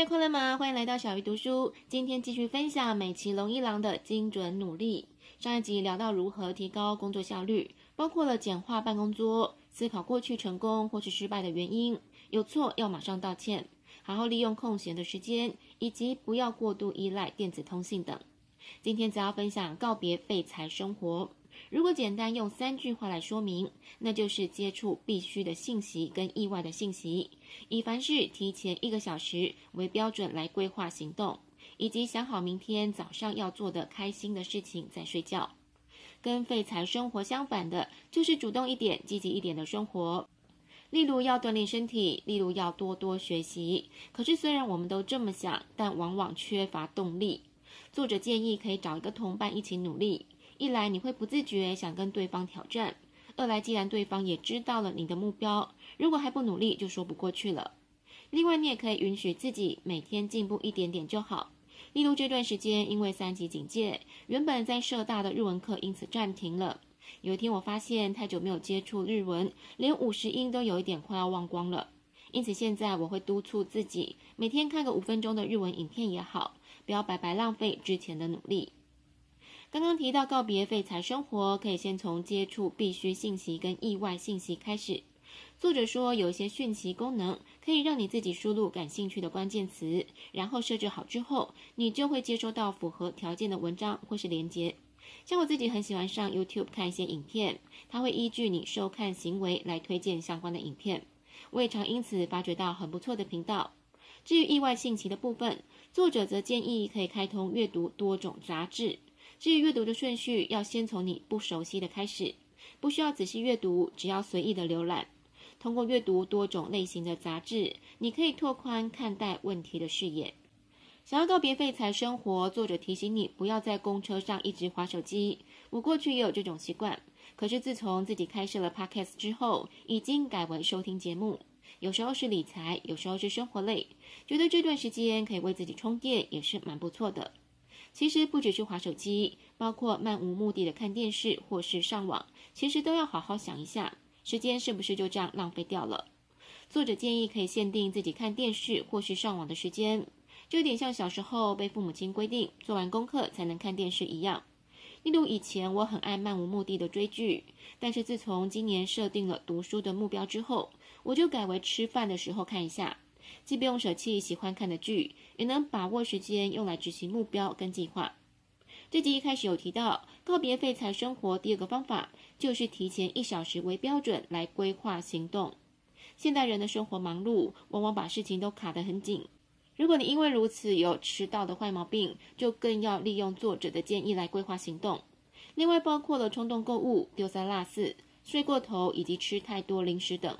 家快乐吗？欢迎来到小鱼读书。今天继续分享美琪龙一郎的精准努力。上一集聊到如何提高工作效率，包括了简化办公桌、思考过去成功或是失败的原因，有错要马上道歉，好好利用空闲的时间，以及不要过度依赖电子通信等。今天则要分享告别废材生活。如果简单用三句话来说明，那就是接触必须的信息跟意外的信息，以凡事提前一个小时为标准来规划行动，以及想好明天早上要做的开心的事情再睡觉。跟废材生活相反的，就是主动一点、积极一点的生活。例如要锻炼身体，例如要多多学习。可是虽然我们都这么想，但往往缺乏动力。作者建议可以找一个同伴一起努力。一来你会不自觉想跟对方挑战，二来既然对方也知道了你的目标，如果还不努力就说不过去了。另外你也可以允许自己每天进步一点点就好。例如这段时间因为三级警戒，原本在社大的日文课因此暂停了。有一天我发现太久没有接触日文，连五十音都有一点快要忘光了。因此现在我会督促自己每天看个五分钟的日文影片也好，不要白白浪费之前的努力。刚刚提到告别废材生活，可以先从接触必须信息跟意外信息开始。作者说，有一些讯息功能可以让你自己输入感兴趣的关键词，然后设置好之后，你就会接收到符合条件的文章或是连接。像我自己很喜欢上 YouTube 看一些影片，它会依据你收看行为来推荐相关的影片。我也常因此发掘到很不错的频道。至于意外信息的部分，作者则建议可以开通阅读多种杂志。至于阅读的顺序，要先从你不熟悉的开始，不需要仔细阅读，只要随意的浏览。通过阅读多种类型的杂志，你可以拓宽看待问题的视野。想要告别废材生活，作者提醒你不要在公车上一直划手机。我过去也有这种习惯，可是自从自己开设了 Podcast 之后，已经改为收听节目。有时候是理财，有时候是生活类，觉得这段时间可以为自己充电，也是蛮不错的。其实不只是划手机，包括漫无目的的看电视或是上网，其实都要好好想一下，时间是不是就这样浪费掉了？作者建议可以限定自己看电视或是上网的时间，就有点像小时候被父母亲规定做完功课才能看电视一样。例如以前我很爱漫无目的的追剧，但是自从今年设定了读书的目标之后，我就改为吃饭的时候看一下。既不用舍弃喜欢看的剧，也能把握时间用来执行目标跟计划。这集一开始有提到，告别废材生活，第二个方法就是提前一小时为标准来规划行动。现代人的生活忙碌，往往把事情都卡得很紧。如果你因为如此有迟到的坏毛病，就更要利用作者的建议来规划行动。另外，包括了冲动购物、丢三落四、睡过头以及吃太多零食等。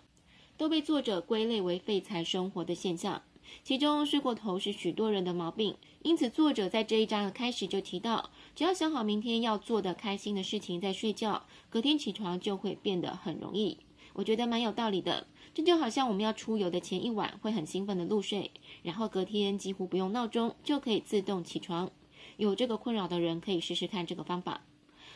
都被作者归类为废材生活的现象，其中睡过头是许多人的毛病。因此，作者在这一章的开始就提到，只要想好明天要做的开心的事情再睡觉，隔天起床就会变得很容易。我觉得蛮有道理的。这就好像我们要出游的前一晚会很兴奋的入睡，然后隔天几乎不用闹钟就可以自动起床。有这个困扰的人可以试试看这个方法。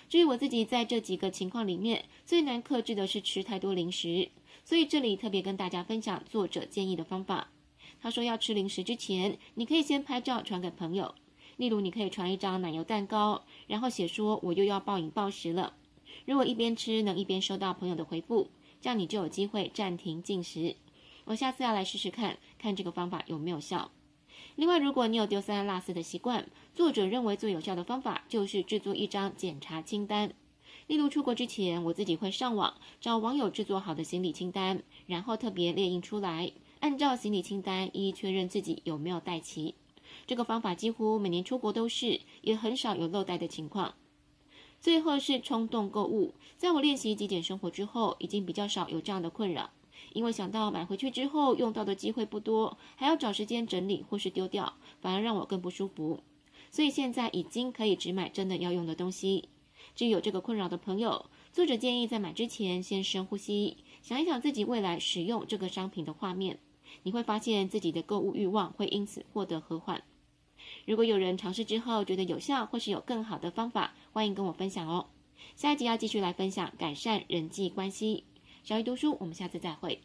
至于我自己在这几个情况里面，最难克制的是吃太多零食。所以这里特别跟大家分享作者建议的方法。他说要吃零食之前，你可以先拍照传给朋友。例如，你可以传一张奶油蛋糕，然后写说我又要暴饮暴食了。如果一边吃能一边收到朋友的回复，这样你就有机会暂停进食。我下次要来试试看，看这个方法有没有效。另外，如果你有丢三落四的习惯，作者认为最有效的方法就是制作一张检查清单。例如出国之前，我自己会上网找网友制作好的行李清单，然后特别列印出来，按照行李清单一一确认自己有没有带齐。这个方法几乎每年出国都是，也很少有漏带的情况。最后是冲动购物，在我练习极简生活之后，已经比较少有这样的困扰，因为想到买回去之后用到的机会不多，还要找时间整理或是丢掉，反而让我更不舒服。所以现在已经可以只买真的要用的东西。至于有这个困扰的朋友，作者建议在买之前先深呼吸，想一想自己未来使用这个商品的画面，你会发现自己的购物欲望会因此获得和缓。如果有人尝试之后觉得有效，或是有更好的方法，欢迎跟我分享哦。下一集要继续来分享改善人际关系。小鱼读书，我们下次再会。